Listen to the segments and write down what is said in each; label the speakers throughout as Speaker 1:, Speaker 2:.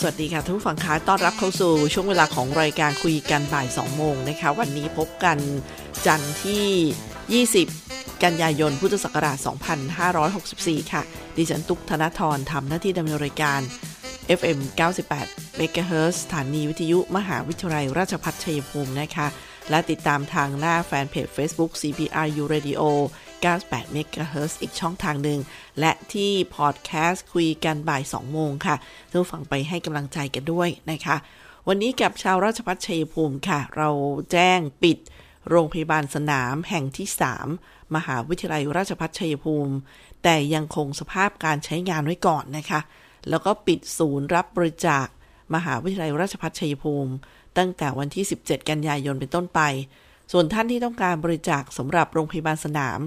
Speaker 1: สวัสดีค่ะทุกฝั่งคะต้อนรับเข้าสู่ช่วงเวลาของรายการคุยกันบ่าย 2 โมงนะคะ วันนี้พบกันจันทร์ที่ 20 กันยายนพุทธศักราช 2564 ค่ะ ดิฉันตุกธนทรทำหน้าที่ดำเนินรายการ FM 98 MHz สถานีวิทยุมหาวิทยาลัยราชภัฏชัยภูมินะคะ และติดตามทางหน้าแฟนเพจ Facebook CPRU Radio 98 MHz อีกช่องทางหนึ่ง และที่พอดแคสต์คุยกันบ่าย 2 โมงค่ะทุกฝั่งไปให้กำลังใจกันด้วยนะคะ วันนี้กับชาวราชพัฒชัยภูมิค่ะ เราแจ้งปิดโรงพยาบาลสนามแห่งที่ 3 มหาวิทยาลัยราชพัฒชัยภูมิ แต่ยังคงสภาพการใช้งานไว้ก่อนนะคะ แล้วก็ปิดศูนย์รับบริจาค มหาวิทยาลัยราชภัฏชัยภูมิ ตั้งแต่วันที่ 17 กันยายนเป็นต้นไป ส่วนท่านที่ต้องการบริจาคสำหรับโรงพยาบาลสนาม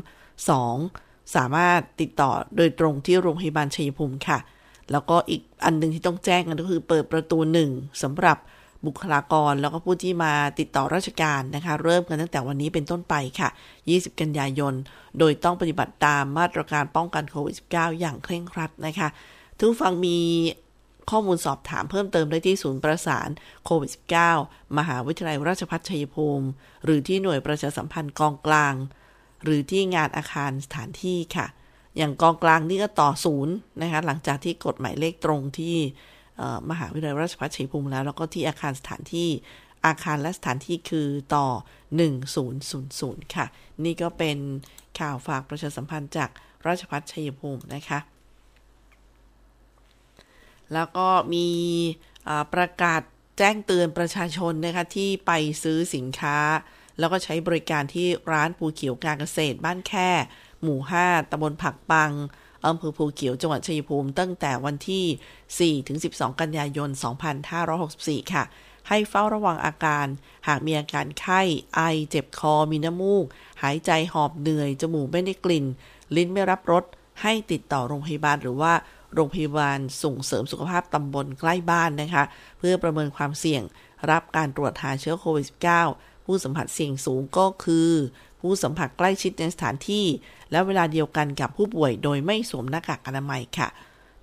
Speaker 1: 2. สามารถติดต่อโดยตรงที่โรงพยาบาลชัยภูมิค่ะ แล้วก็อีกอันหนึงที่ต้องแจ้งกันก็คือเปิดประตูหนึ่งสำหรับบุคลากรแล้วก็ผู้ที่มาติดต่อราชการนะคะ เริ่มกันตั้งแต่วันนี้เป็นต้นไปค่ะ 20 กันยายน โดยต้องปฏิบัติตามมาตรการป้องกันโควิด -19 อย่างเคร่งครัดนะคะทุกฟังมีข้อมูลสอบถามเพิ่มเติมได้ที่ศูนย์ประสานโควิด -19 มหาวิทยาลัยราชภัฏชัยภูมิ หรือที่หน่วยประชาสัมพันธ์กองกลาง หรือที่งานอาคารสถานที่ค่ะ อย่างกองกลางนี่ก็ต่อศูนย์นะคะ หลังจากที่กฎหมายเลขตรงที่มหาวิทยาลัยราชภัฏชัยภูมิแล้ว แล้วก็ที่อาคารสถานที่อาคารและสถานที่คือต่อ 1000 ค่ะ นี่ก็เป็นข่าวฝากประชาสัมพันธ์จากราชภัฏชัยภูมินะคะ แล้วก็มีประกาศแจ้งเตือนประชาชนนะคะที่ไปซื้อสินค้า แล้วก็ใช้บริการที่ร้านภูเขียวการเกษตรบ้านแค่ หมู่ 5ตำบลผักปังอำเภอภูเขียวจังหวัดชัยภูมิ ตั้งแต่วันที่ 4-12 กันยายน 2564 ค่ะ ให้เฝ้าระวังอาการ หากมีอาการไข้ ไอ เจ็บคอ มีน้ำมูก หายใจหอบเหนื่อย จมูกไม่ได้กลิ่น ลิ้นไม่รับรส ให้ติดต่อโรงพยาบาลหรือว่าโรงพยาบาลส่งเสริมสุขภาพตำบลใกล้บ้านนะคะ เพื่อประเมินความเสี่ยง รับการตรวจหาเชื้อโควิด -19 ผู้สัมผัสเสี่ยงสูงก็คือ ผู้สัมผัสใกล้ชิดในสถานที่ และเวลาเดียวกันกับผู้ป่วยโดยไม่สวมหน้ากากอนามัยค่ะ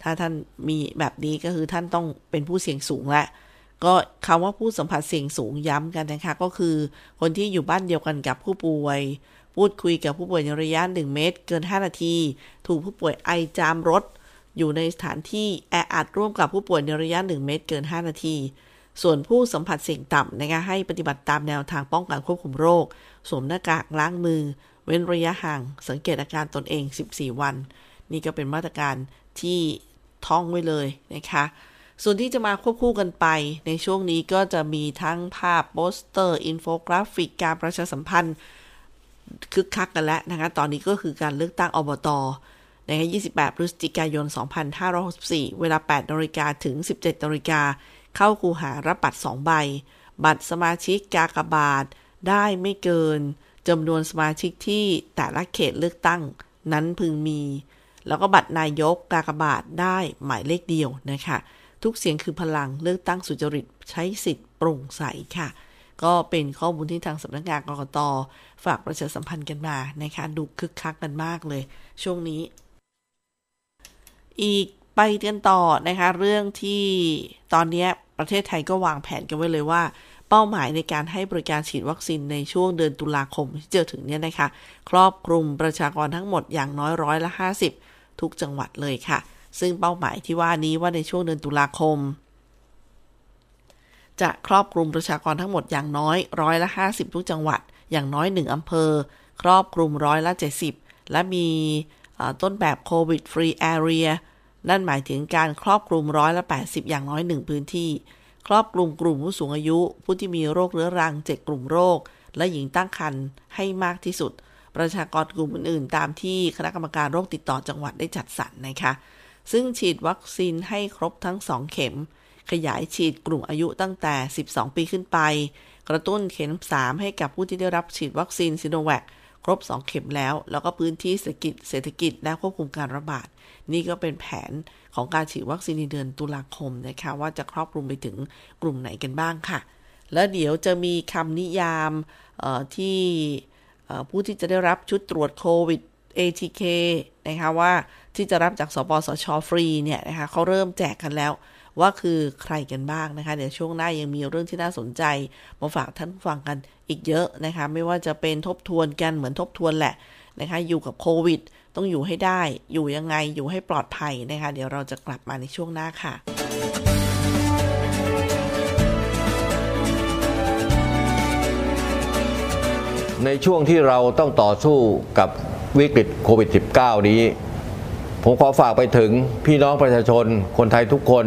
Speaker 1: ถ้าท่านมีแบบนี้ก็คือท่านต้องเป็นผู้เสี่ยงสูงและก็คำว่าผู้สัมผัสเสี่ยงสูงย้ำกันนะคะก็คือ คนที่อยู่บ้านเดียวกันกับผู้ป่วย พูดคุยกับผู้ป่วยในระยะ 1 เมตร เกิน 5 นาที ถูกผู้ป่วยไอจามรด อยู่ในสถานที่แออัดร่วมกับผู้ป่วยในระยะ 1 เมตร เกิน 5 นาที ส่วนผู้สัมผัสเสี่ยงต่ำนะคะให้ปฏิบัติตามแนวทางป้องกันควบคุมโรค สวมหน้ากากล้างมือ เว้นระยะห่าง สังเกตอาการตนเอง 14 วัน นี่ก็เป็นมาตรการที่ท่องไว้เลยนะคะ ส่วนที่จะมาควบคู่กันไป ในช่วงนี้ก็จะมีทั้งภาพโปสเตอร์ อินโฟกราฟิกการประชาสัมพันธ์คึกคักกันแล้วนะคะตอนนี้ก็คือการเลือกตั้งอบตนะคะ28 พฤศจิกายน 2564 เวลา 8นาฬิกาถึง 17นาฬิกา เข้าคูหารับบัตร2ใบ บัตรสมาชิกกากบาทได้ไม่เกินจำนวนสมาชิกที่แต่ละเขตเลือกตั้งนั้นพึงมี แล้วก็บัตรนายกกากบาทได้หมายเลขเดียวนะคะ ทุกเสียงคือพลังเลือกตั้งสุจริตใช้สิทธิ์โปร่งใสค่ะ ก็เป็นข้อมูลที่ทางสำนักงานกรกตฝากประชาสัมพันธ์กันมานะคะดูคึกคักกันมากเลย ช่วงนี้ อีก ไปกันต่อนะคะ เรื่องที่ตอนนี้ประเทศไทยก็วางแผนกันไว้เลยว่า เป้าหมายในการให้บริการฉีดวัคซีนในช่วงเดือนตุลาคมที่เจะถึงเนี่ยนะคะ ครอบคลุมประชากรทั้งหมดอย่างน้อยร้อยละ 50 ทุกจังหวัดเลยค่ะ ซึ่งเป้าหมายที่ว่านี้ว่าในช่วงเดือนตุลาคม จะครอบคลุมประชากรทั้งหมดอย่างน้อยร้อยละ 50 ทุกจังหวัด อย่างน้อย 1อำเภอ ครอบคลุมร้อยละ 70 และมีต้นแบบโควิดฟรีแอเรีย นั่นหมายถึงการครอบคลุมร้อยละ 80 อย่างน้อย 1 พื้นที่ ครอบคลุมกลุ่มผู้สูงอายุ ผู้ที่มีโรคเรื้อรัง 7 กลุ่มโรค และหญิงตั้งครรภ์ให้มากที่สุด ประชากรกลุ่มอื่นๆ ตามที่คณะกรรมการโรคติดต่อจังหวัดได้จัดสรรนะคะ ซึ่งฉีดวัคซีนให้ครบทั้ง 2 เข็ม ขยายฉีดกลุ่มอายุตั้งแต่ 12 ปีขึ้นไป กระตุ้นเข็ม 3 ให้กับผู้ที่ได้รับฉีดวัคซีนซิโนแวคค รบ 2 เข็มแล้ว แล้วก็พื้นที่เศรษฐกิจเศรษฐกิจและควบคุมการระบาด นี่ก็เป็นแผนของการฉีดวัคซีนในเดือนตุลาคมนะคะว่าจะครอบคลุมไปถึงกลุ่มไหนกันบ้างค่ะ แล้วเดี๋ยวจะมีคำนิยามที่ผู้ที่จะได้รับชุดตรวจโควิด ATK นะคะว่าที่จะรับจากสปสชฟรีเนี่ยนะคะเขาเริ่มแจกกันแล้ว ว่าคือใครกันบ้างนะคะ เดี๋ยวช่วงหน้ายังมีเรื่องที่น่าสนใจ มาฝากท่านฟังกันอีกเยอะนะคะ ไม่ว่าจะเป็นทบทวนกันเหมือนทบทวนแหละนะคะ อยู่กับโควิด ต้องอยู่ให้ได้ อยู่ยังไงอยู่ให้ปลอดภัยนะคะ เดี๋ยวเราจะกลับมาในช่วงหน้าค่ะ
Speaker 2: ในช่วงที่เราต้องต่อสู้กับวิกฤตโควิด -19 นี้ ผมขอฝากไปถึงพี่น้องประชาชนคนไทยทุกคน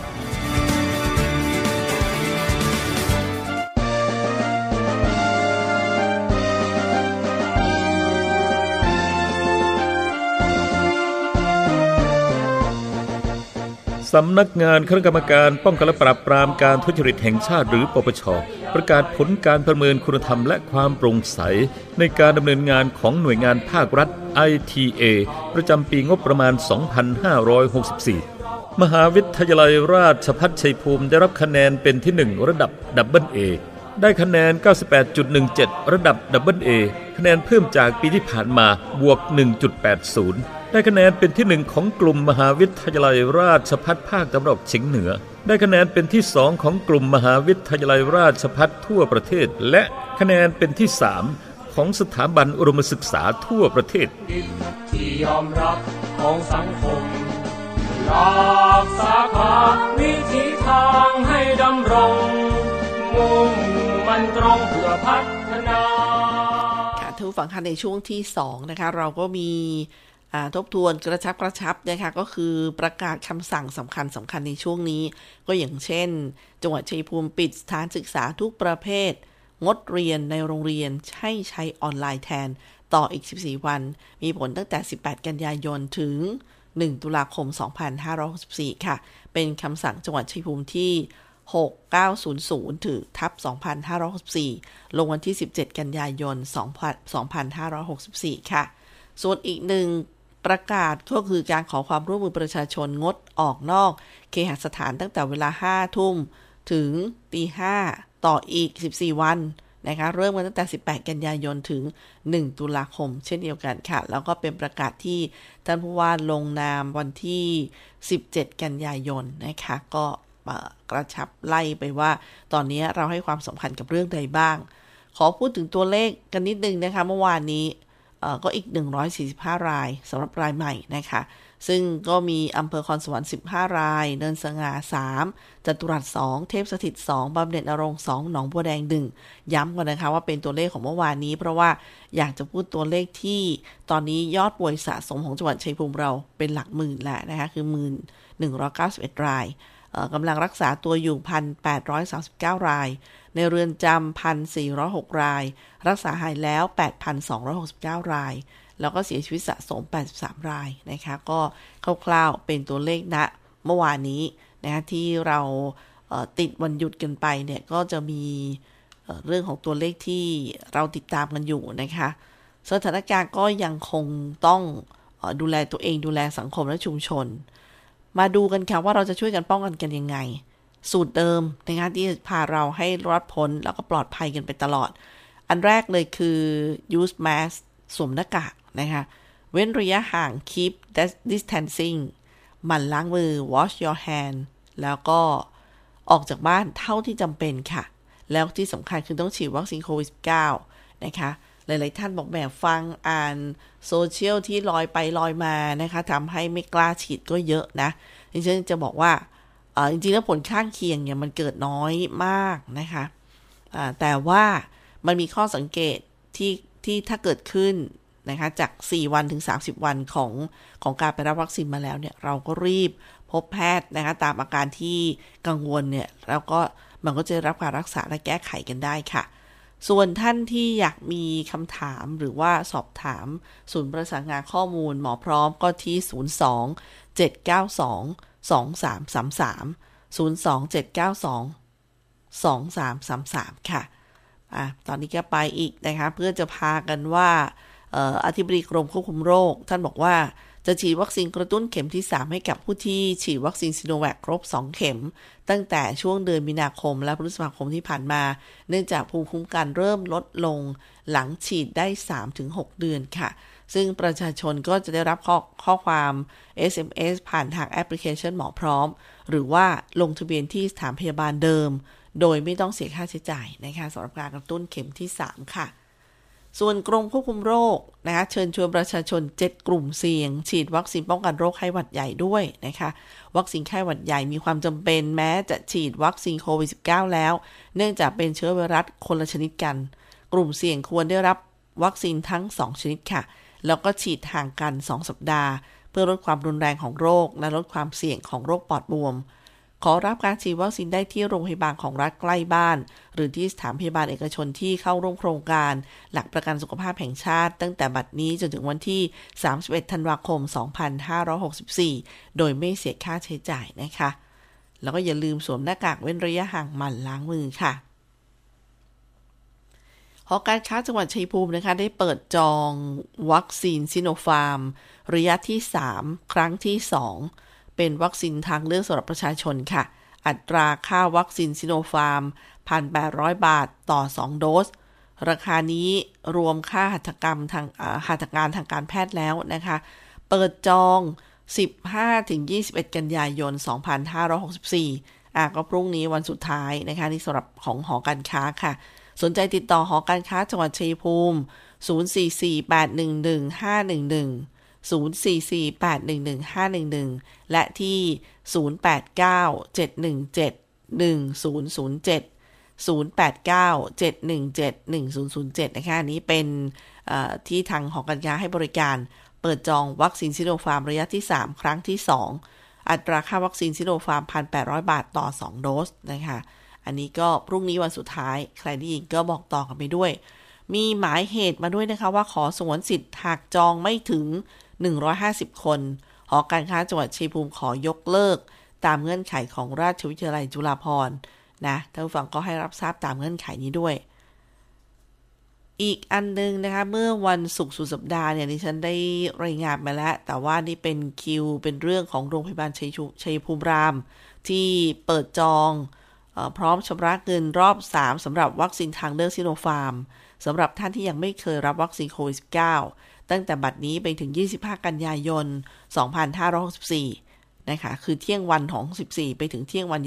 Speaker 3: สำนักงานคณะกรรมการป้องกันและปราบปรามการทุจริตแห่งชาติหรือปปช ประกาศผลการประเมินคุณธรรมและความโปร่งใส ในการดำเนินงานของหน่วยงานภาครัฐ ITA ประจำปีงบประมาณ 2564 มหาวิทยาลัยราชภัฏชัยภูมิได้รับคะแนนเป็นที่ 1 ระดับ double A ได้คะแนน 98.17 ระดับ double A คะแนนเพิ่มจากปีที่ผ่านมาบวก 1.80 ได้คะแนนเป็นที่หนึ่งของกลุ่มมหาวิทยาลัยราชภัฏภาคตะวันออกเฉียงเหนือ ได้คะแนนเป็นที่สองของกลุ่มมหาวิทยาลัยราชภัฏทั่วประเทศ และคะแนนเป็นที่สามของสถาบันอุดมศึกษาทั่วประเทศ
Speaker 4: ที่ยอมรับของสังคมหลากสาขาวิธีทางให้ดำรงมุ่งมันตรงเพื่อพัฒนา
Speaker 1: ค่ะทุกฝังคันในช่วงที่สองนะคะเราก็มี ทบทวนกระชับกระชับนะคะก็คือประกาศคำสั่งสำคัญสำคัญในช่วงนี้ ก็อย่างเช่น จังหวัดชัยภูมิปิดสถานศึกษาทุกประเภท งดเรียนในโรงเรียนให้ใช้ออนไลน์แทนต่ออีก 14 วัน มีผลตั้งแต่ 18 กันยายนถึง 1 ตุลาคม 2564 ค่ะ เป็นคำสั่งจังหวัดชัยภูมิที่ 6900ถึงทับ2564 ลงวันที่ 17 กันยายน 2564 ค่ะ ส่วนอีกหนึ่ง ประกาศก็คือการขอความร่วมมือประชาชนงดออกนอก เคหสถานตั้งแต่เวลา5ทุ่มถึงตี5ต่ออีก 14 วันนะคะเริ่มกันตั้งแต่ 18 กันยายนถึง 1 ตุลาคม เช่นเดียวกันค่ะ แล้วก็เป็นประกาศที่ท่านผู้ว่าลงนามวันที่ 17 กันยายนนะคะ ก็กระชับไล่ไปว่า ตอนนี้เราให้ความสำคัญกับเรื่องใดบ้าง ขอพูดถึงตัวเลขกันนิดนึงนะคะ เมื่อวานนี้ ก็อีก 145 รายสำหรับรายใหม่นะคะ ซึ่งก็มีอำเภอคอนสวรรค์ 15 ราย เนินสง่า 3จัตุรัส 2 เทพสถิต 2บำเหน็จนรงค์2หนองบัวแดง 1 ย้ำก่อนนะคะว่าเป็นตัวเลขของเมื่อวานนี้ เพราะว่าอยากจะพูดตัวเลขที่ตอนนี้ยอดป่วยสะสมของจังหวัดชัยภูมิเราเป็นหลักหมื่นแหละนะคะ คือหมื่น191 ราย กำลังรักษาตัวอยู่ 1,839 ราย ในเรือนจำ 1,406 ราย รักษาหายแล้ว 8,269 ราย แล้วก็เสียชีวิตสะสม 83 รายนะคะ ก็คร่าวๆเป็นตัวเลขณนะเมื่อวานนี้นะที่เราติดวันหยุดกันไปเนี่ยก็จะมีเรื่องของตัวเลขที่เราติดตามกันอยู่นะคะ สถานการณ์ก็ยังคงต้องดูแลตัวเองดูแลสังคมและชุมชน มาดูกันค่ะว่าเราจะช่วยกันป้องกันกันยังไง สูตรเดิมในงานที่พาเราให้รอดพ้นแล้วก็ปลอดภัยกันไปตลอด อันแรกเลยคือ use mask สวมหน้ากากนะคะเว้นระยะห่าง keep distancing หมั่นล้างมือ wash your hand แล้วก็ออกจากบ้านเท่าที่จำเป็นค่ะ แล้วที่สำคัญคือต้องฉีดวัคซีนโควิด -19 นะคะ หลาย ๆ ท่านบอกแบบฟังอ่านโซเชียลที่ลอยไปลอยมานะคะทำให้ไม่กล้าฉีดก็เยอะนะดิฉันจะบอกว่าจริง ๆ แล้วผลข้างเคียงเนี่ยมันเกิดน้อยมากนะคะแต่ว่ามันมีข้อสังเกตที่ที่ถ้าเกิดขึ้นนะคะจาก 4 วันถึง 30 วันของของการไปรับวัคซีนมาแล้วเนี่ยเราก็รีบพบแพทย์นะคะตามอาการที่กังวลเนี่ยแล้วก็มันก็จะรับการรักษาและแก้ไขกันได้ค่ะ ส่วนท่านที่อยากมีคำถามหรือว่าสอบถาม ศูนย์ประสานงานข้อมูลหมอพร้อมก็ที่ 02 792 2333 02 792 2333 ค่ะอะ ตอนนี้ก็ไปอีกนะคะ เพื่อจะพากันว่าอธิบดีกรมควบคุมโรค ท่านบอกว่า จะฉีดวัคซีนกระตุ้นเข็มที่ 3 ให้กับผู้ที่ฉีดวัคซีนซิโนแวคครบ 2 เข็ม ตั้งแต่ช่วงเดือนมีนาคมและพฤษภาคมที่ผ่านมา เนื่องจากภูมิคุ้มกันเริ่มลดลง หลังฉีดได้ 3-6 เดือนค่ะ ซึ่งประชาชนก็จะได้รับข้อข้อความ SMS ผ่านทางแอปพลิเคชันหมอพร้อม หรือว่าลงทะเบียนที่สถานพยาบาลเดิม โดยไม่ต้องเสียค่าใช้จ่ายนะคะสำหรับการกระตุ้นเข็มที่ 3 ค่ะ ส่วนกรมควบคุมโรคนะคะเชิญชวนประชาชน 7 กลุ่มเสี่ยง ฉีดวัคซีนป้องกันโรคไข้หวัดใหญ่ด้วยนะคะ วัคซีนไข้หวัดใหญ่มีความจำเป็นแม้จะฉีดวัคซีนโควิด -19 แล้ว เนื่องจากเป็นเชื้อไวรัสคนละชนิดกัน กลุ่มเสี่ยงควรได้รับวัคซีนทั้ง 2 ชนิดค่ะ แล้วก็ฉีดห่างกัน 2 สัปดาห์ เพื่อลดความรุนแรงของโรค และลดความเสี่ยงของโรคปอดบวม ขอรับการฉีดวัคซีนได้ที่โรงพยาบาลของรัฐใกล้บ้าน หรือที่สถานพยาบาลเอกชนที่เข้าร่วมโครงการ หลักประกันสุขภาพแห่งชาติ ตั้งแต่บัดนี้จนถึงวันที่ 31 ธันวาคม 2564 โดยไม่เสียค่าใช้จ่ายนะคะ แล้วก็อย่าลืมสวมหน้ากากเว้นระยะห่างหมั่นล้างมือค่ะหอการค้าจังหวัดชัยภูมินะคะ ได้เปิดจองวัคซีนซิโนฟาร์ม ระยะที่ 3 ครั้งที่ 2 เป็นวัคซีนทางเลือกสำหรับประชาชนค่ะ อัตราค่าวัคซีนซิโนฟาร์ม 1,800 บาทต่อ 2 โดส ราคานี้รวมค่าหัตถกรรมทางหัตถการทางการแพทย์แล้วนะคะ เปิดจอง 15-21 กันยายน 2564อะก็พรุ่งนี้วันสุดท้ายนะคะนี่สำหรับของหอการค้าค่ะ สนใจติดต่อหอการค้าจังหวัดชัยภูมิ 044811511 044811511 และที่ 0897171007 0897171007 นะคะอันนี้เป็นที่ทางหอการค้าให้บริการเปิดจองวัคซีนซิโนฟาร์มระยะที่ 3 ครั้งที่ 2 อัตราค่าวัคซีนซิโนฟาร์ม 1,800 บาทต่อ 2 โดสนะคะอันนี้ก็พรุ่งนี้วันสุดท้าย ใครได้ยินก็บอกต่อกันไปด้วย มีหมายเหตุมาด้วยนะคะว่าขอสวนสิทธิ์หากจองไม่ถึง 150 คน หอการค้าจังหวัดชัยภูมิขอยกเลิก ตามเงื่อนไขของราชวิทยาลัยจุฬาภรณ์นะท่านผู้ฟังก็ให้รับทราบตามเงื่อนไขนี้ด้วย อีกอันนึงนะคะ เมื่อวันศุกร์สุดสัปดาห์เนี่ยดิฉันได้รายงานมาแล้ว แต่ว่านี่เป็นคิว เป็นเรื่องของโรงพยาบาลชัยชัยภูมิราม ที่เปิดจองอพร้อมชำระเงินรอบ 3สำหรับวัคซีนทางเลือกซิโนฟาร์ม สำหรับท่านที่ยังไม่เคยรับวัคซีนโควิด -19 ตั้งแต่บัดนี้ไปถึง 25 กันยายน 2564 นะคะ คือเที่ยงวันของ 14 ไปถึงเที่ยงวัน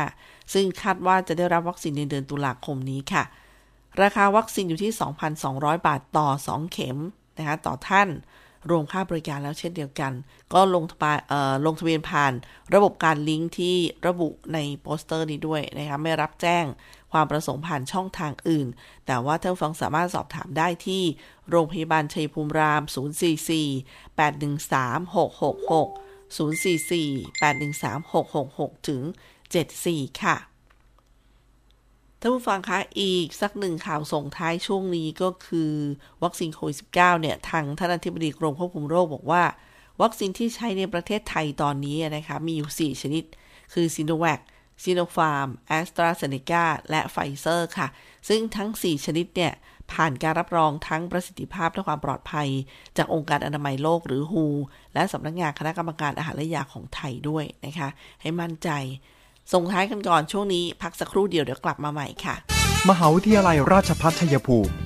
Speaker 1: 25 ซึ่งคาดว่าจะได้รับวัคซีนในเดือนตุลาคมนี้ค่ะ ราคาวัคซีนอยู่ที่ 2,200 บาทต่อ 2 เข็มนะคะต่อท่านรวมค่าบริการแล้วเช่นเดียวกัน ก็ลงทะลงทะเบียนผ่านระบบการลิงก์ที่ระบุในโปสเตอร์นี้ด้วยนะคะไม่รับแจ้ง ความประสงค์ผ่านช่องทางอื่น แต่ว่าท่านฟังสามารถสอบถามได้ที่ โรงพยาบาลชัยภูมิราม 044 813 666 044 813 666 ถึง 74 ค่ะท่านผู้ฟังคะอีกสักหนึ่งข่าวส่งท้ายช่วงนี้ก็คือ วัคซีนโควิด -19 เนี่ย ทางท่านอธิบดีกรมควบคุมโรคบอกว่า วัคซีนที่ใช้ในประเทศไทยตอนนี้นะคะ มีอยู่ 4 ชนิด คือซิโนแวค ซิโนฟาร์มแอสตราเซเนกาและไฟเซอร์ค่ะ ซึ่งทั้ง 4 ชนิดเนี่ย ผ่านการรับรองทั้งประสิทธิภาพและความปลอดภัย จากองค์การอนามัยโลกหรือ WHO และสำนักงานคณะกรรมการอาหารและยาของไทยด้วยนะคะ ให้มั่นใจ ส่งท้ายกันก่อนช่วงนี้ พักสักครู่เดียวเดี๋ยวกลับมาใหม่ค่ะ
Speaker 5: มหาวิทยาลัยราชภัฏชัยภูมิ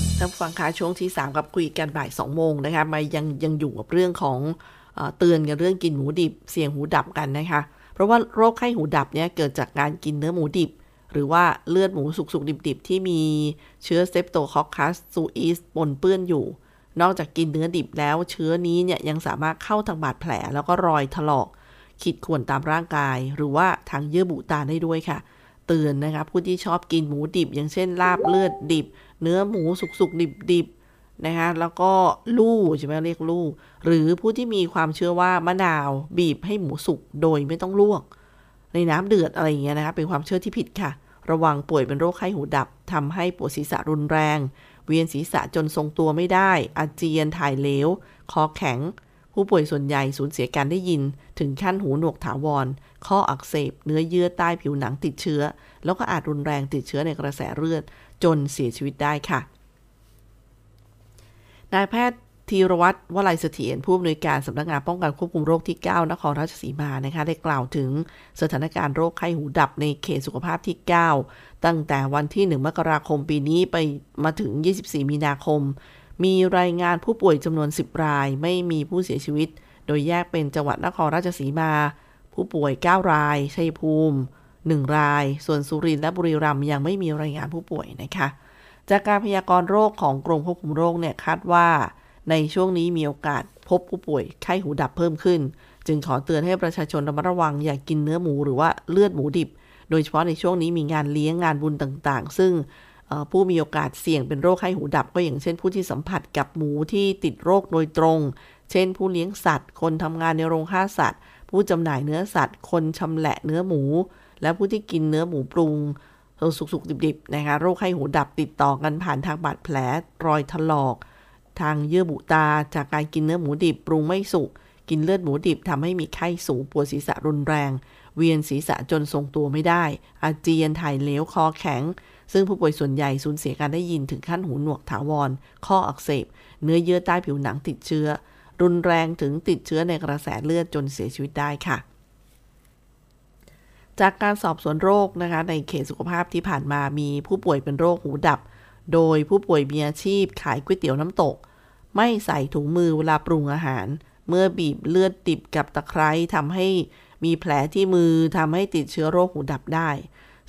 Speaker 1: ท่านฟังคะช่วงที่ 3 กับคุยกันบ่าย 2 โมงนะคะมายังยังอยู่กับเรื่องของเออเตือนกันเรื่องกินหมูดิบ เสี่ยงหูดับกันนะคะ เพราะว่าโรคไข้หูดับเนี่ยเกิดจากการกินเนื้อหมูดิบ หรือว่าเลือดหมูสุกๆ ดิบๆ ที่มีเชื้อเซปโตคอคคัสซูอีสปนเปื้อนอยู่ นอกจากกินเนื้อดิบแล้วเชื้อนี้เนี่ยยังสามารถเข้าทางบาดแผลแล้วก็รอยถลอกขีดข่วนตามร่างกาย หรือว่าทางเยื่อบุตาได้ด้วยค่ะ เตือนนะคะผู้ที่ชอบกินหมูดิบ อย่างเช่นลาบเลือดดิบ เนื้อหมูสุกๆดิบๆนะคะแล้วก็ลู่ใช่ไหมเรียกลู่หรือผู้ที่มีความเชื่อว่ามะนาวบีบให้หมูสุกโดยไม่ต้องลวก ในน้ำเดือดอะไรอย่างเงี้ยนะคะเป็นความเชื่อที่ผิดค่ะ ระวังป่วยเป็นโรคไข้หูดับทำให้ปวดศีรษะรุนแรง เวียนศีรษะจนทรงตัวไม่ได้ อาเจียนถ่ายเหลว คอแข็ง ผู้ป่วยส่วนใหญ่สูญเสียการได้ยิน ถึงขั้นหูหนวกถาวร ข้ออักเสบ เนื้อเยื่อใต้ผิวหนังติดเชื้อ แล้วก็อาจรุนแรงติดเชื้อในกระแสเลือด จนเสียชีวิตได้ค่ะ นายแพทย์ธีรวัตรวลัยเสถียรผู้อำนวยการสำนักงานป้องกันควบคุมโรคที่ 9 นครราชสีมานะคะได้กล่าวถึงสถานการณ์โรคไข้หูดับในเขตสุขภาพที่ 9 ตั้งแต่วันที่ 1 มกราคมปีนี้ไปมาถึง 24 มีนาคม มีรายงานผู้ป่วยจำนวน 10 ราย ไม่มีผู้เสียชีวิต โดยแยกเป็นจังหวัดนครราชสีมา ผู้ป่วย 9 ราย ชัยภูมิ 1 ราย ส่วนสุรินทร์และบุรีรัมย์ยังไม่มีรายงานผู้ป่วยนะคะ จากการพยากรณ์โรคของกรมควบคุมโรคเนี่ยคาดว่า ในช่วงนี้มีโอกาสพบผู้ป่วยไข้หูดับเพิ่มขึ้น จึงขอเตือนให้ประชาชนระมัดระวังอย่ากกินเนื้อหมูหรือว่าเลือดหมูดิบ โดยเฉพาะในช่วงนี้มีงานเลี้ยงงานบุญต่างๆ ซึ่ง ผู้มีโอกาสเสี่ยงเป็นโรคไข้หูดับ ก็อย่างเช่น ผู้ที่สัมผัสกับหมูที่ติดโรคโดยตรง เช่น ผู้เลี้ยงสัตว์ คนทำงานในโรงฆ่าสัตว์ ผู้จำหน่ายเนื้อสัตว์ คนชำแหละเนื้อหมู และผู้ที่กินเนื้อหมูปรุงสุกๆดิบๆนะคะโรคไข้หูดับติดต่อกันผ่านทางบาดแผลรอยถลอก ทางเยื่อบุตาจากการกินเนื้อหมูดิบปรุงไม่สุกกินเลือดหมูดิบทำให้มีไข้สูงปวดศีรษะรุนแรง เวียนศีรษะจนทรงตัวไม่ได้ อาเจียนถ่ายเหลวคอแข็ง ซึ่งผู้ป่วยส่วนใหญ่สูญเสียการได้ยินถึงขั้นหูหนวกถาวร ข้ออักเสบ เนื้อเยื่อใต้ผิวหนังติดเชื้อ รุนแรงถึงติดเชื้อในกระแสเลือดจนเสียชีวิตได้ค่ะ จากการสอบสวนโรคนะคะในเขตสุขภาพที่ผ่านมามีผู้ป่วยเป็นโรคหูดับ โดยผู้ป่วยมีอาชีพขายก๋วยเตี๋ยวน้ำตก ไม่ใส่ถุงมือเวลาปรุงอาหาร เมื่อบีบเลือดดิบกับตะไคร้ทำให้มีแผลที่มือทำให้ติดเชื้อโรคหูดับได้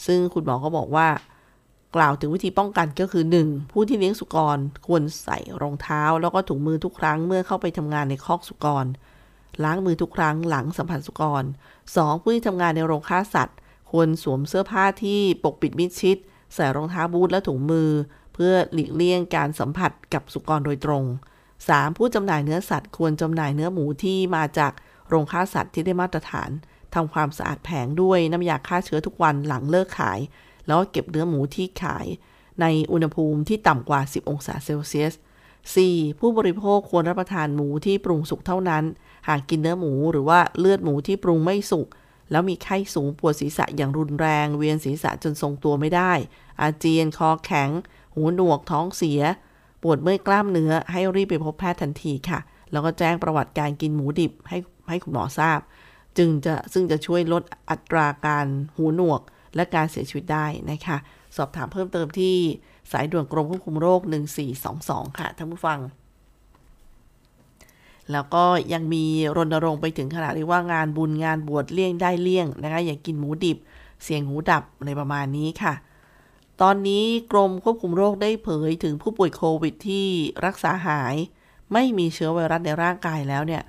Speaker 1: ซึ่งคุณหมอก็บอกว่า กล่าวถึงวิธีป้องกันก็คือ 1. ผู้ที่เลี้ยงสุกรควรใส่รองเท้า แล้วก็ถุงมือทุกครั้งเมื่อเข้าไปทำงานในคอกสุกร ล้างมือทุกครั้งหลังสัมผัสสุกร 2. ผู้ที่ทำงานในโรงฆ่าสัตว์ ควรสวมเสื้อผ้าที่ปกปิดมิดชิด ใส่รองเท้าบูทและถุงมือ เพื่อหลีกเลี่ยงการสัมผัสกับสุกรโดยตรง 3. ผู้จำหน่ายเนื้อสัตว์ ควรจำหน่ายเนื้อหมูที่มาจากโรงฆ่าสัตว์ที่ได้มาตรฐานทำความสะอาดแผงด้วยน้ำยาฆ่าเชื้อทุกวันหลังเลิกขาย แล้วก็เก็บเนื้อหมูที่ขายในอุณหภูมิที่ต่ำกว่า 10 องศาเซลเซียส 4. ผู้บริโภคควรรับประทานหมูที่ปรุงสุกเท่านั้น หากกินเนื้อหมูหรือว่าเลือดหมูที่ปรุงไม่สุก แล้วมีไข้สูงปวดศีรษะอย่างรุนแรง เวียนศีรษะจนทรงตัวไม่ได้ อาเจียน คอแข็ง หูหนวก ท้องเสีย ปวดเมื่อยกล้ามเนื้อ ให้รีบไปพบแพทย์ทันทีค่ะ แล้วก็แจ้งประวัติการกินหมูดิบให้ให้คุณหมอทราบ จึงจะซึ่งจะช่วยลดอัตราการหูหนวก และการเสียชีวิตได้นะคะ สอบถามเพิ่มเติมที่สายด่วนกรมควบคุมโรค 1422 ค่ะท่านผู้ฟัง แล้วก็ยังมีรณรงค์ไปถึงขนาดที่ว่างานบุญงานบวชเลี่ยงได้เลี่ยงนะคะอย่ากกินหมูดิบ เสียงหูดับอะไรประมาณนี้ค่ะตอนนี้กรมควบคุมโรคได้เผยถึงผู้ป่วยโควิดที่รักษาหาย ไม่มีเชื้อไวรัสในร่างกายแล้วเนี่ย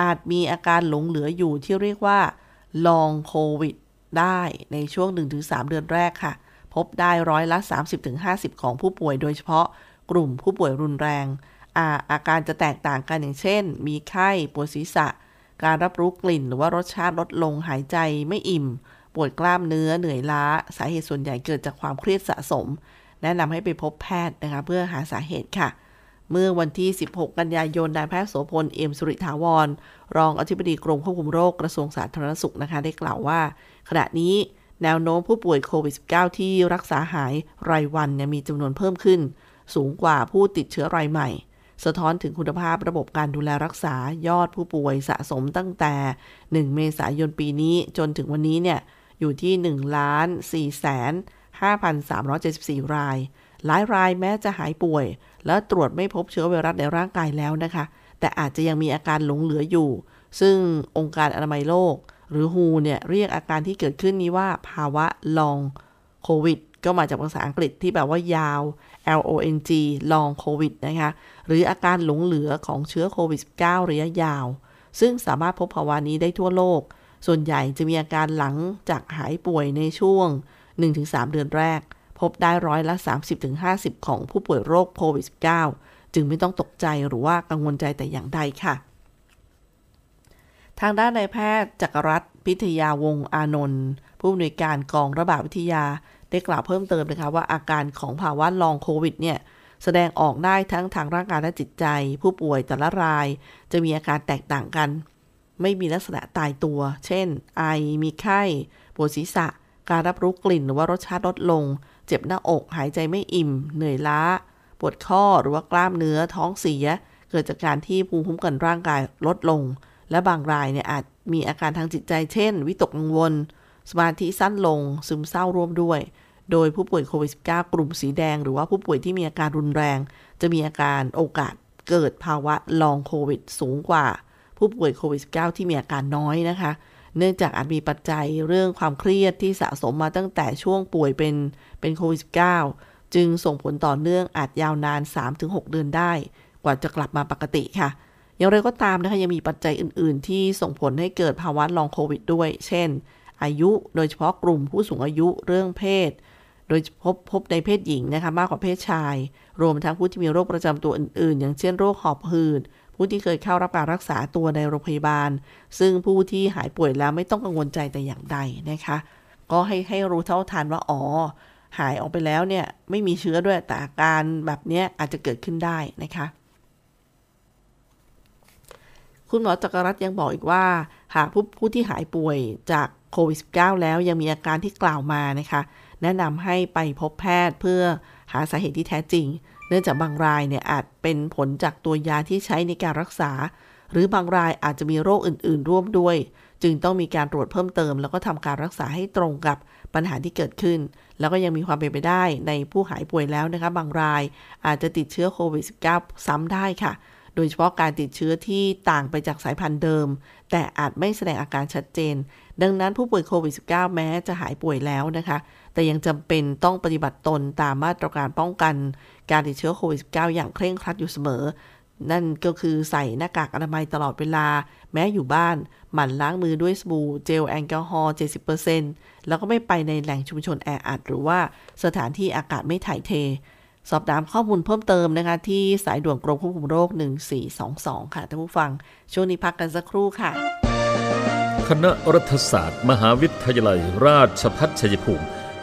Speaker 1: อาจมีอาการหลงเหลืออยู่ที่เรียกว่าลองโควิด ได้ในช่วง 1-3 เดือนแรกค่ะ พบได้ร้อยละ 30-50 ของผู้ป่วยโดยเฉพาะกลุ่มผู้ป่วยรุนแรงอาอาการจะแตกต่างกันอย่างเช่น มีไข้ปวดศีรษะ การรับรู้กลิ่นหรือว่ารสชาติลดลงหายใจไม่อิ่ม ปวดกล้ามเนื้อเหนื่อยล้า สาเหตุส่วนใหญ่เกิดจากความเครียดสะสม แนะนำให้ไปพบแพทย์นะคะเพื่อหาสาเหตุค่ะ เมื่อวันที่ 16 กันยายน นายแพทย์โสพล เอมสุริถาวร รองอธิบดีกรมควบคุมโรคกระทรวงสาธารณสุขนะคะ ได้กล่าวว่า ขณะนี้แนวโน้มผู้ป่วยโควิด -19 ที่รักษาหายรายวันเนี่ยมีจำนวนเพิ่มขึ้น สูงกว่าผู้ติดเชื้อรายใหม่ สะท้อนถึงคุณภาพระบบการดูแลรักษายอดผู้ป่วยสะสมตั้งแต่ 1 เมษายนปีนี้จนถึงวันนี้เนี่ยอยู่ที่ 1 ล้าน4แสน5,374 ราย หลายรายแม้จะหายป่วย และตรวจไม่พบเชื้อไวรัสในร่างกายแล้วนะคะ แต่อาจจะยังมีอาการหลงเหลืออยู่ ซึ่งองค์การอนามัยโลก หรือ WHO เนี่ยเรียกอาการที่เกิดขึ้นนี้ว่าภาวะลองโควิดก็มาจากภาษาอังกฤษที่แบบว่ายาว L O N G ลองโควิดนะคะ หรืออาการหลงเหลือของเชื้อโควิด -19 ระยะยาว ซึ่งสามารถพบภาวะนี้ได้ทั่วโลก ส่วนใหญ่จะมีอาการหลังจากหายป่วยในช่วง 1-3 เดือนแรก พบได้ร้อยละ 30-50 ของผู้ป่วยโรคโควิด -19 จึงไม่ต้องตกใจหรือว่ากังวลใจแต่อย่างใดค่ะ ทางด้านนายแพทย์จักรรัตน์พิทยาวงอานนท์ผู้อำนวยการกองระบาดวิทยาได้กล่าวเพิ่มเติมนะคะว่าอาการของภาวะลองโควิดเนี่ยแสดงออกได้ทั้งทางร่างกายและจิตใจ ผู้ป่วยแต่ละรายจะมีอาการแตกต่างกัน ไม่มีลักษณะตายตัว เช่น ไอ มีไข้ ปวดศีรษะ การรับรู้กลิ่นหรือว่ารสชาติลดลง เจ็บหน้าอกหายใจไม่อิ่ม เหนื่อยล้า ปวดข้อหรือว่ากล้ามเนื้อท้องเสีย เกิดจากการที่ภูมิคุ้มกันร่างกายลดลง และบางรายเนี่ยอาจมีอาการทางจิตใจเช่น วิตกกังวล สมาธิสั้นลง ซึมเศร้าร่วมด้วย โดยผู้ป่วยโควิด -19 กลุ่มสีแดง หรือว่าผู้ป่วยที่มีอาการรุนแรง จะมีอาการโอกาสเกิดภาวะลองโควิดสูงกว่า ผู้ป่วยโควิด -19 ที่มีอาการน้อยนะคะ เนื่องจากอาจมีปัจจัยเรื่องความเครียดที่สะสมมาตั้งแต่ช่วงป่วยเป็นเป็นโควิด -19 จึงส่งผลต่อเนื่องอาจยาวนาน 3-6 เดือนได้ กว่าจะกลับมาปกติค่ะ อย่างไรก็ตามนะคะยังมีปัจจัยอื่น ๆ ที่ส่งผลให้เกิดภาวะลองโควิดด้วย เช่น อายุโดยเฉพาะกลุ่มผู้สูงอายุเรื่องเพศ โดยพบพบในเพศหญิงนะคะมากกว่าเพศชาย รวมทั้งผู้ที่มีโรคประจำตัวอื่น ๆ อย่างเช่นโรคหอบหืด ผู้ที่เคยเข้ารับการรักษาตัวในโรงพยาบาล ซึ่งผู้ที่หายป่วยแล้วไม่ต้องกังวลใจแต่อย่างใดนะคะ ก็ให้ให้รู้เท่าทันว่าอ๋อหายออกไปแล้วเนี่ยไม่มีเชื้อด้วยแต่อาการแบบนี้อาจจะเกิดขึ้นได้นะคะ คุณหมอจักรรัตยังบอกอีกว่า หากผู้ผู้ที่หายป่วยจากโควิด -19 แล้วยังมีอาการที่กล่าวมานะคะ แนะนำให้ไปพบแพทย์เพื่อหาสาเหตุที่แท้จริง เนื่องจากบางรายเนี่ยอาจเป็นผลจากตัวยาที่ใช้ในการรักษา หรือบางรายอาจจะมีโรคอื่น ๆ ร่วมด้วย จึงต้องมีการตรวจเพิ่มเติม แล้วก็ทำการรักษาให้ตรงกับปัญหาที่เกิดขึ้น แล้วก็ยังมีความเป็นไปได้ในผู้หายป่วยแล้วนะคะบางรายอาจจะติดเชื้อโควิด -19 ซ้ำได้ค่ะ โดยเฉพาะการติดเชื้อที่ต่างไปจากสายพันธุ์เดิม แต่อาจไม่แสดงอาการชัดเจน ดังนั้นผู้ป่วยโควิด -19 แม้จะหายป่วยแล้วนะคะ แต่ยังจำเป็นต้องปฏิบัติตนตามมาตรการป้องกัน การติดเชื้อโควิด -19 อย่างเคร่งครัดอยู่เสมอ นั่นก็คือใส่หน้ากากอนามัยตลอดเวลา แม้อยู่บ้าน หมั่นล้างมือด้วยสบู่เจลแอลกอฮอล์70%แล้วก็ไม่ไปในแหล่งชุมชนแออัดหรือว่าสถานที่อากาศไม่ถ่ายเท สอบถามข้อมูลเพิ่มเติมนะคะ ที่สายด่วนกรมควบคุมโรค 1422 ค่ะท่านผู้ฟัง ช่วงนี้พักกันสักครู่ค่ะ
Speaker 3: คณะรัฐศาสตร์ มหาวิทยาลัย ราชภัฏชัยภูมิ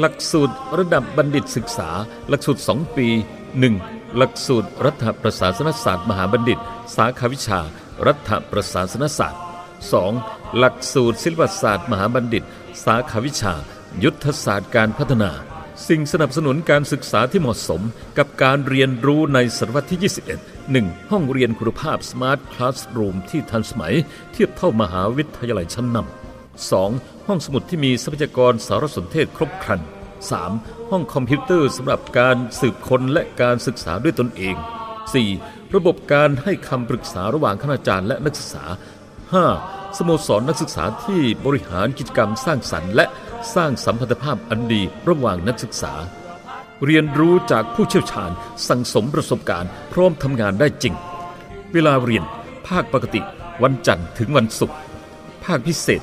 Speaker 3: หลักสูตรระดับบัณฑิตศึกษา หลักสูตร 2 ปี 1. หลักสูตรรัฐประศาสนศาสตร์ มหาบัณฑิต สาขาวิชา รัฐประศาสนศาสตร์ 2. หลักสูตรศิลปศาสตร์ มหาบัณฑิต สาขาวิชา ยุทธศาสตร์การพัฒนา สิ่งสนับสนุนการศึกษาที่เหมาะสมกับการเรียนรู้ในศตวรรษที่ 21 1. ห้องเรียนคุณภาพ Smart Classroom ที่ทันสมัย เทียบเท่ามหาวิทยาลัยชั้นนำ 2. ห้องสมุดที่มีทรัพยากรสารสนเทศครบครัน 3. ห้องคอมพิวเตอร์สำหรับการสืบค้นและการศึกษาด้วยตนเอง 4. ระบบการให้คำปรึกษาระหว่างคณาจารย์และนักศึกษา 5. สโมสรนักศึกษาที่บริหารกิจกรรมสร้างสรรค์ และสร้างสัมพันธภาพอันดีระหว่างนักศึกษา เรียนรู้จากผู้เชี่ยวชาญ สั่งสมประสบการณ์ พร้อมทำงานได้จริง เวลาเรียน ภาคปกติ วันจันทร์ถึงวันศุกร์ภาคพิเศษ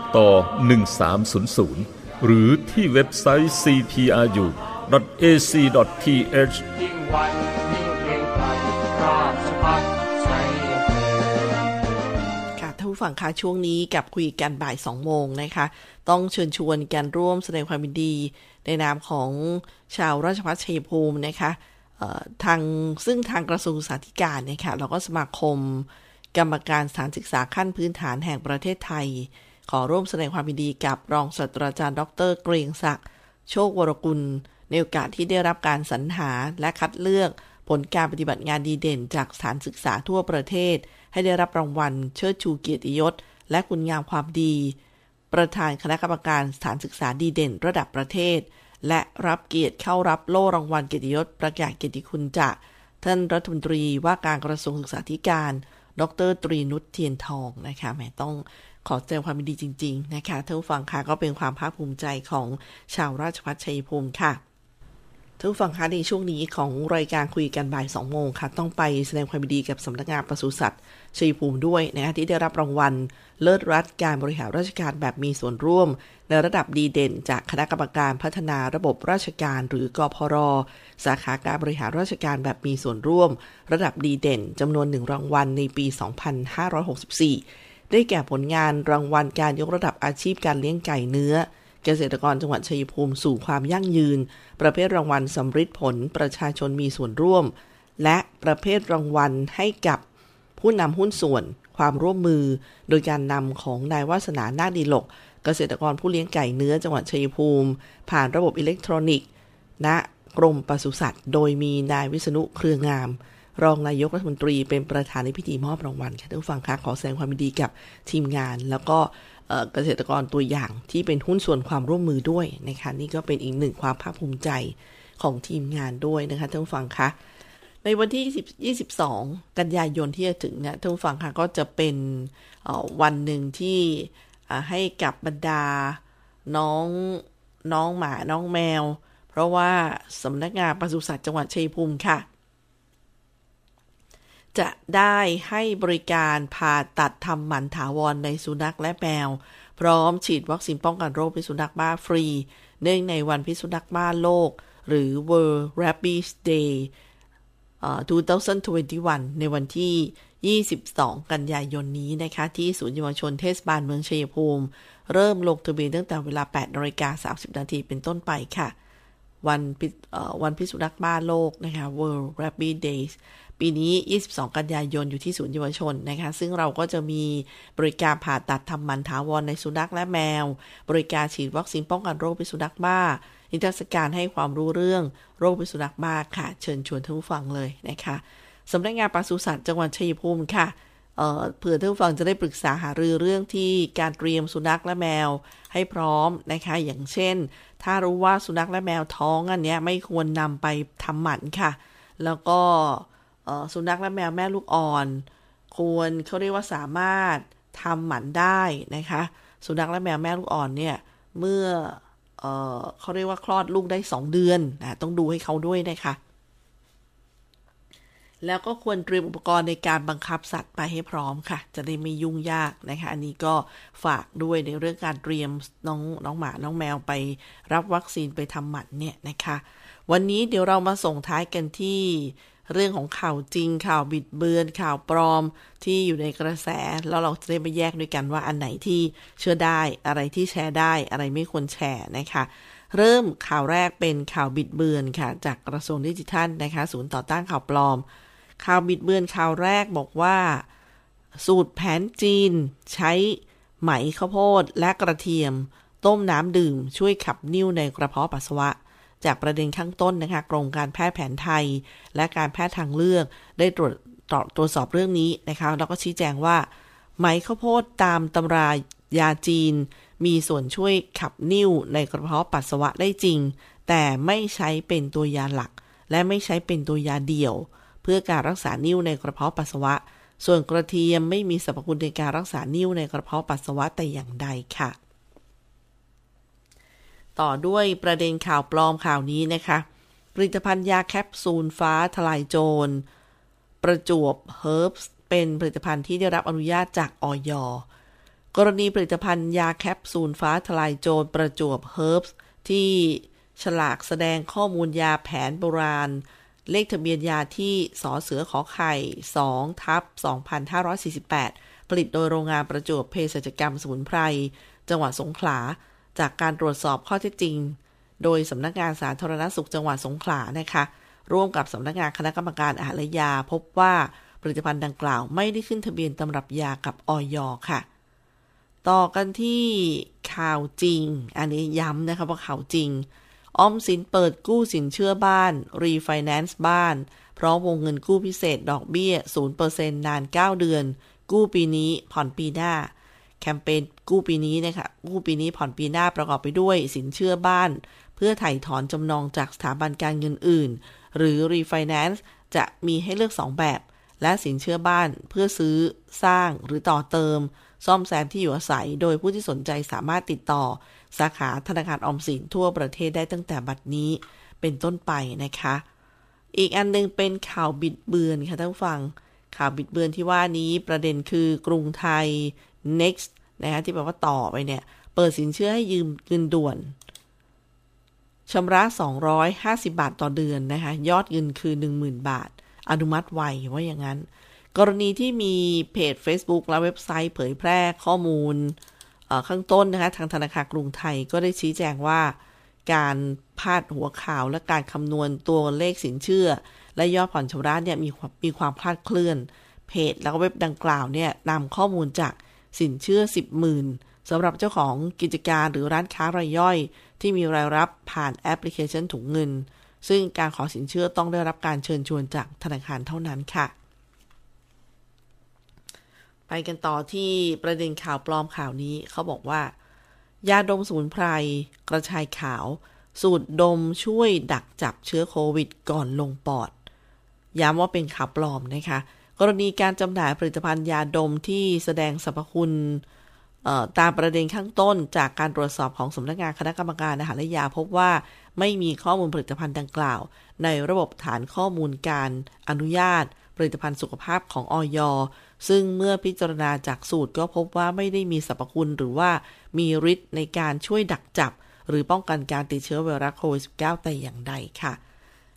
Speaker 3: ต่อ 1300 หรือที่เว็บไซต์ cpru ac.th
Speaker 4: ยิ่งวันยิ่ง
Speaker 1: ค่ะท่านผู้ฟังคะช่วงนี้กับคุยกันบ่ายสองโมงนะคะ ต้องเชิญชวนกันร่วมแสดงความยินดี ในนามของชาวราชพัฒชัยภูมินะคะทางซึ่งทางกระทรวงศึกษาธิการเนี่ยค่ะเราก็สมาคม กรรมการสถานศึกษาขั้นพื้นฐานแห่งประเทศไทย ขอร่วมแสดงความยินดีกับรองศาสตราจารย์ ดร เกรียงศักดิ์โชควรกุล ในโอกาสที่ได้รับการสรรหาและคัดเลือกผลการปฏิบัติงานดีเด่นจากสถานศึกษาทั่วประเทศ ให้ได้รับรางวัล เชิดชูเกียรติยศ และคุณงามความดี ประธานคณะกรรมการสถานศึกษาดีเด่นระดับประเทศ และรับเกียรติเข้ารับโล่รางวัลเกียรติยศประกาศเกียรติคุณจากท่านรัฐมนตรีว่าการกระทรวงศึกษาธิการ ดรตรีนุชเทียนทองนะคะแหมต้อง ขอแสดงความดีจริง ๆ นะคะท่านผู้ฟังค่ะก็เป็นความภาคภูมิใจของชาวราชพัฒชัยภูมิค่ะท่านผู้ฟังคะในช่วงนี้ของรายการคุยกันบ่าย2โมงค่ะ ต้องไปแสดงความดีกับสำนักงานปศุสัตว์ชัยภูมิด้วยนะคะที่ได้รับรางวัล เลิศรัฐการบริหารราชการแบบมีส่วนร่วม ในระดับดีเด่น จากคณะกรรมการพัฒนาระบบราชการ หรือกพร สาขาการบริหารราชการแบบมีส่วนร่วม ระดับดีเด่นจำนวนหนึ่งรางวัลในปี 2564 ได้แก่ผลงานรางวัลการยกระดับอาชีพการเลี้ยงไก่เนื้อ เกษตรกรจังหวัดชัยภูมิสู่ความยั่งยืน ประเภทรางวัลสำริดผลประชาชนมีส่วนร่วม และประเภทรางวัลให้กับผู้นำหุ้นส่วนความร่วมมือ โดยการนำของนายวาสนานาดีหลก เกษตรกรผู้เลี้ยงไก่เนื้อจังหวัดชัยภูมิ ผ่านระบบอิเล็กทรอนิกส์ณกรมปศุสัตว์ โดยมีนายวิษณุเครืองาม รองนายกรัฐมนตรีเป็นประธานในพิธีมอบรางวัลค่ะท่านผู้ฟังคะขอแสดงความยินดีกับทีมงาน แล้วก็เกษตรกรตัวอย่างที่เป็นหุ้นส่วนความร่วมมือด้วยนะคะนี่ก็เป็นอีกหนึ่งความภาคภูมิใจของทีมงานด้วยนะคะท่านผู้ฟังคะในวันที่ 22 กันยายนที่จะถึงเนี่ยท่านผู้ฟังคะก็จะเป็นวันหนึ่งที่ให้กับบรรดาน้องน้องหมาน้องแมว เพราะว่าสำนักงานปศุสัตว์จังหวัดชัยภูมิค่ะ จะได้ให้บริการผ่าตัดทำหมันถาวรในสุนัขและแมว พร้อมฉีดวัคซีนป้องกันโรคพิษสุนัขบ้าฟรี เนื่องในวันพิษสุนัขบ้าโลก หรือ World Rabies Day 2021 ในวันที่ 22 กันยายนนี้นะคะ ที่ศูนย์เยาวชนเทศบาลเมืองชัยภูมิ เริ่มลงทะเบียนตั้งแต่เวลา8นาฬิกา30 นาทีเป็นต้นไปค่ะ วันพิษเอ่อวันพิษสุนัขบ้าโลกนะคะ World Rabies Days ปีนี้ 22 กันยายนอยู่ที่ศูนย์เยาวชนนะคะ ซึ่งเราก็จะมีบริการผ่าตัดทำหมันถาวรในสุนัขและแมว บริการฉีดวัคซีนป้องกันโรคพิษสุนัขบ้านิทรรศการให้ความรู้เรื่องโรคพิษสุนัขบ้าค่ะ เชิญชวนท่านผู้ฟังเลยนะคะสำนักงานปศุสัตว์จังหวัดชัยภูมิค่ะเผื่อท่านฟังจะได้ปรึกษาหารือเรื่องที่การเตรียมสุนัขและแมวให้พร้อมนะคะ อย่างเช่น ถ้ารู้ว่าสุนัขและแมวท้องอันนี้ไม่ควรนำไปทำหมันค่ะ แล้วก็ สุนัขและแมวแม่ลูกอ่อน ควรเขาเรียกว่าสามารถทำหมันได้นะคะ สุนัขและแมวแม่ลูกอ่อนเนี่ย เมื่อเออเขาเรียกว่าคลอดลูกได้ 2 เดือนนะต้องดูให้เขาด้วยนะคะแล้วก็ควรเตรียมอุปกรณ์ในการบังคับสัตว์ไปให้พร้อมค่ะ จะได้ไม่ยุ่งยากนะคะ อันนี้ก็ฝากด้วยในเรื่องการเตรียมน้องน้องหมา น้องแมวไปรับวัคซีนไปทำหมันเนี่ยนะคะ วันนี้เดี๋ยวเรามาส่งท้ายกันที่ เรื่องของข่าวจริงข่าวบิดเบือนข่าวปลอมที่อยู่ในกระแส แล้วเราจะได้ไปแยกด้วยกันว่าอันไหนที่เชื่อได้อะไรที่แชร์ได้อะไรไม่ควรแชร์นะคะเริ่มข่าวแรกเป็นข่าวบิดเบือนค่ะ จากกระทรวงดิจิทัลนะคะศูนย์ต่อต้านข่าวปลอม ข่าวบิดเบือนข่าวแรกบอกว่า สูตรแผนจีน ใช้ไหมข้าวโพดและกระเทียม ต้มน้ำดื่มช่วยขับนิ่วในกระเพาะปัสสาวะ จากประเด็นข้างต้นนะคะกรมการแพทย์แผนไทย และการแพทย์ทางเลือก ได้ตรวจตรวจสอบเรื่องนี้นะคะแล้วก็ชี้แจงว่า ไหมข้าวโพดตามตำรายาจีน มีส่วนช่วยขับนิ่วในกระเพาะปัสสาวะได้จริง แต่ไม่ใช้เป็นตัวยาหลัก และไม่ใช้เป็นตัวยาเดี่ยว เพื่อการรักษานิ่วในกระเพาะปัสสาวะ ส่วนกระเทียมไม่มีสรรพคุณในการรักษานิ่วในกระเพาะปัสสาวะแต่อย่างใดค่ะ ต่อด้วยประเด็นข่าวปลอมข่าวนี้นะคะ ผลิตภัณฑ์ยาแคปซูลฟ้าทะลายโจร ประจวบเฮิร์บเป็นผลิตภัณฑ์ที่ได้รับอนุญาตจากอย.กรณีผลิตภัณฑ์ยาแคปซูลฟ้าทะลายโจรประจวบเฮิร์บที่ฉลากแสดงข้อมูลยาแผนโบราณ เลขทะเบียนยาที่สอเสือขอไข่2ทับ2548 ผลิตโดยโรงงานประจวบเภสัชกรรมสมุนไพร จังหวัดสงขลา จากการตรวจสอบข้อเท็จจริง โดยสำนักงานสาธารณสุขจังหวัดสงขลานะคะ ร่วมกับสำนักงานคณะกรรมการอาหารและยา พบว่าผลิตภัณฑ์ดังกล่าวไม่ได้ขึ้นทะเบียนตำรับยากับออยค่ะ ต่อกันที่ข่าวจริง อันนี้ย้ำนะคะว่าข่าวจริง ออมสินเปิดกู้สินเชื่อบ้าน รีไฟแนนซ์บ้านพร้อมวงเงินกู้พิเศษดอกเบี้ย 0%นาน 9 เดือน กู้ปีนี้ผ่อนปีหน้า แคมเปญกู้ปีนี้นะคะกู้ปีนี้ผ่อนปีหน้าประกอบไปด้วยสินเชื่อบ้าน เพื่อไถ่ถอนจำนองจากสถาบันการเงินอื่น หรือรีไฟแนนซ์จะมีให้เลือก 2 แบบ และสินเชื่อบ้านเพื่อซื้อสร้างหรือต่อเติม ซ่อมแซมที่อยู่อาศัย โดยผู้ที่สนใจสามารถติดต่อ สาขาธนาคารออมสินทั่วประเทศได้ตั้งแต่บัดนี้เป็นต้นไปนะคะ อีกอันนึงเป็นข่าวบิดเบือนค่ะท่านฟัง ข่าวบิดเบือนที่ว่านี้ประเด็นคือกรุงไทย next นะคะที่แปลว่าต่อไปเนี่ย เปิดสินเชื่อให้ยืมเงินด่วนชำระ 250 บาทต่อเดือนนะคะยอดเงินคือ 10,000 บาท อนุมัติไวว่าอย่างนั้น กรณีที่มีเพจ Facebook และเว็บไซต์เผยแพร่ข้อมูลข้างต้นนะคะทางธนาคารกรุงไทยก็ได้ชี้แจงว่า การพาดหัวข่าวและการคำนวณตัวเลขสินเชื่อ และยอดผ่อนชำระเนี่ยมีมีความคลาดเคลื่อน เพจแล้วก็เว็บดังกล่าวเนี่ยนำข้อมูลจากสินเชื่อ 10 หมื่นสำหรับเจ้าของกิจการหรือร้านค้ารายย่อย ที่มีรายรับผ่านแอปพลิเคชันถุงเงิน ซึ่งการขอสินเชื่อต้องได้รับการเชิญชวนจากธนาคารเท่านั้นค่ะ ไปกันต่อที่ประเด็นข่าวปลอมข่าวนี้เขาบอกว่า ยาดมสมุนไพรกระชายขาว สูตรดมช่วยดักจับเชื้อโควิดก่อนลงปอด ย้ำว่าเป็นข่าวปลอมนะคะ กรณีการจำหน่ายผลิตภัณฑ์ยาดมที่แสดงสรรพคุณตามประเด็นข้างต้นจากการตรวจสอบของสำนักงานคณะกรรมการอาหารและยาพบว่าไม่มีข้อมูลผลิตภัณฑ์ดังกล่าว ในระบบฐานข้อมูลการอนุญาต ผลิตภัณฑ์สุขภาพของออยซึ่งเมื่อพิจารณาจากสูตรก็พบว่าไม่ได้มีสรรพคุณหรือว่ามีฤทธิ์ในการช่วยดักจับ หรือป้องกันการติดเชื้อไวรัสโควิด -19 แต่อย่างใดค่ะ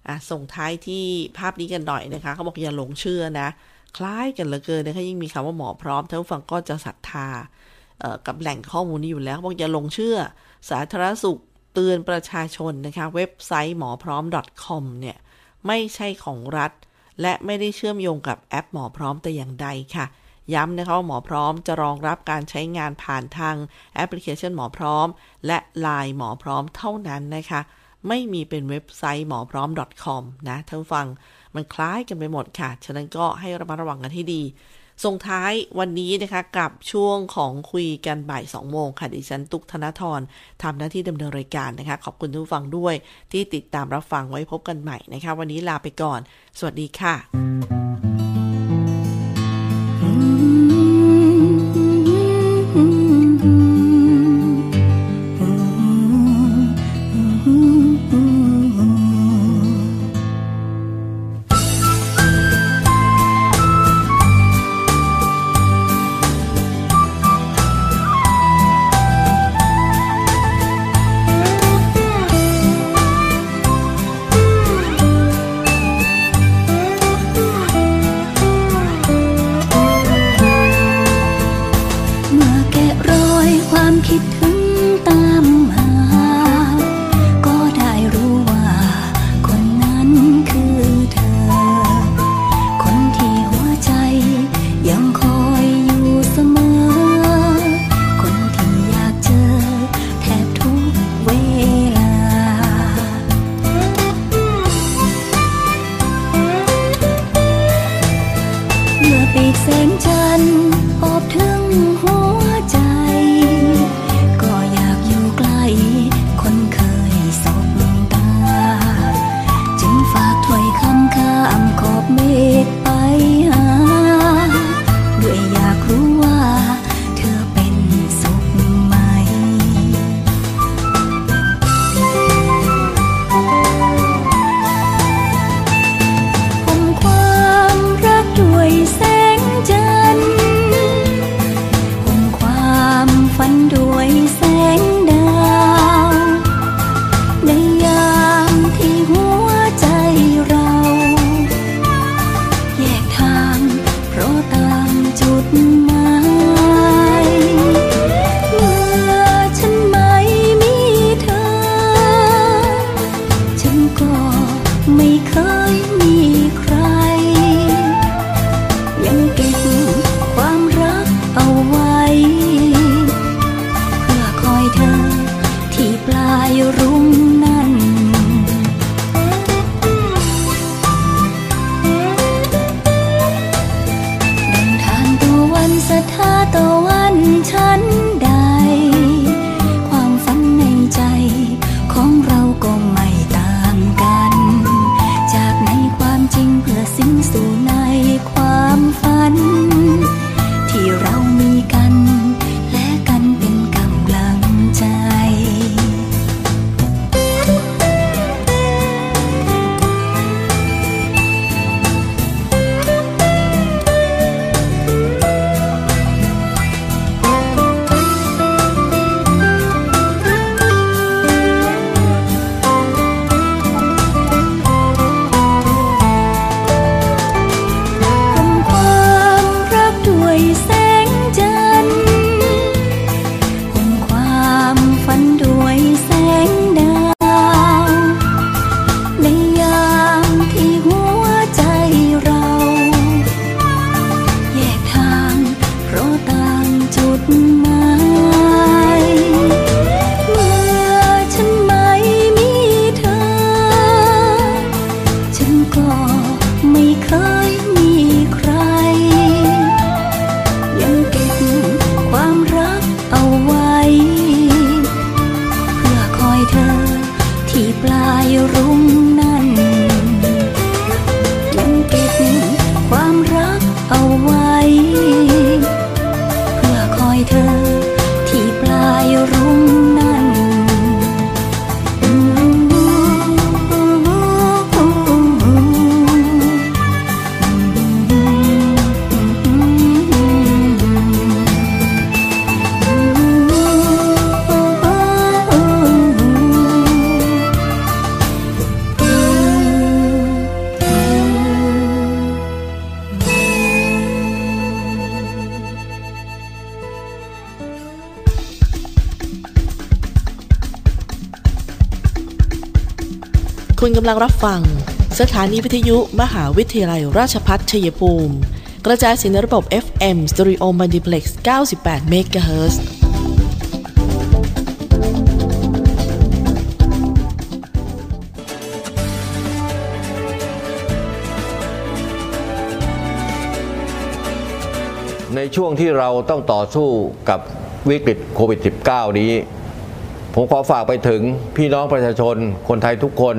Speaker 1: อะส่งท้ายที่ภาพนี้กันหน่อยนะคะ เขาบอกอย่าหลงเชื่อนะ คล้ายกันเหลือเกินนะคะยิ่งมีคำว่าหมอพร้อมท่านผู้ฟังก็จะศรัทธากับแหล่งข้อมูลนี้อยู่แล้วบอกอย่าหลงเชื่อ สาธารณสุขเตือนประชาชนนะคะ เว็บไซต์หมอพร้อม .com เนี่ยไม่ใช่ของรัฐ และไม่ได้เชื่อมโยงกับแอปหมอพร้อมแต่อย่างใดค่ะ ย้ำนะคะว่าหมอพร้อมจะรองรับการใช้งานผ่านทางแอปพลิเคชันหมอพร้อม และไลน์หมอพร้อมเท่านั้นนะคะ ไม่มีเป็นเว็บไซต์หมอพร้อม .com นะท่านฟัง
Speaker 6: มันคล้ายกันไปหมดค่ะ ฉะนั้นก็ให้ระมัดระวังกันให้ดี ส่งท้ายวันนี้นะคะกับช่วงของคุยกันบ่าย2โมงค่ะ ดิฉันตุกธนทรทำหน้าที่ดำเนินรายการนะคะ ขอบคุณทุกฟังด้วยที่ติดตามรับฟังไว้พบกันใหม่นะคะ วันนี้ลาไปก่อน สวัสดีค่ะำลังรับฟัง สถานีวิทยุมหาวิทยาลัยราชพัฒน์ชัยภูมิ กระจายสินระบบ FM Stereo Multiplex 98 MHz
Speaker 2: ในช่วงที่เราต้องต่อสู้กับวิกฤตโควิด -19 นี้ ผมขอฝากไปถึงพี่น้องประชาชนคนไทยทุกคน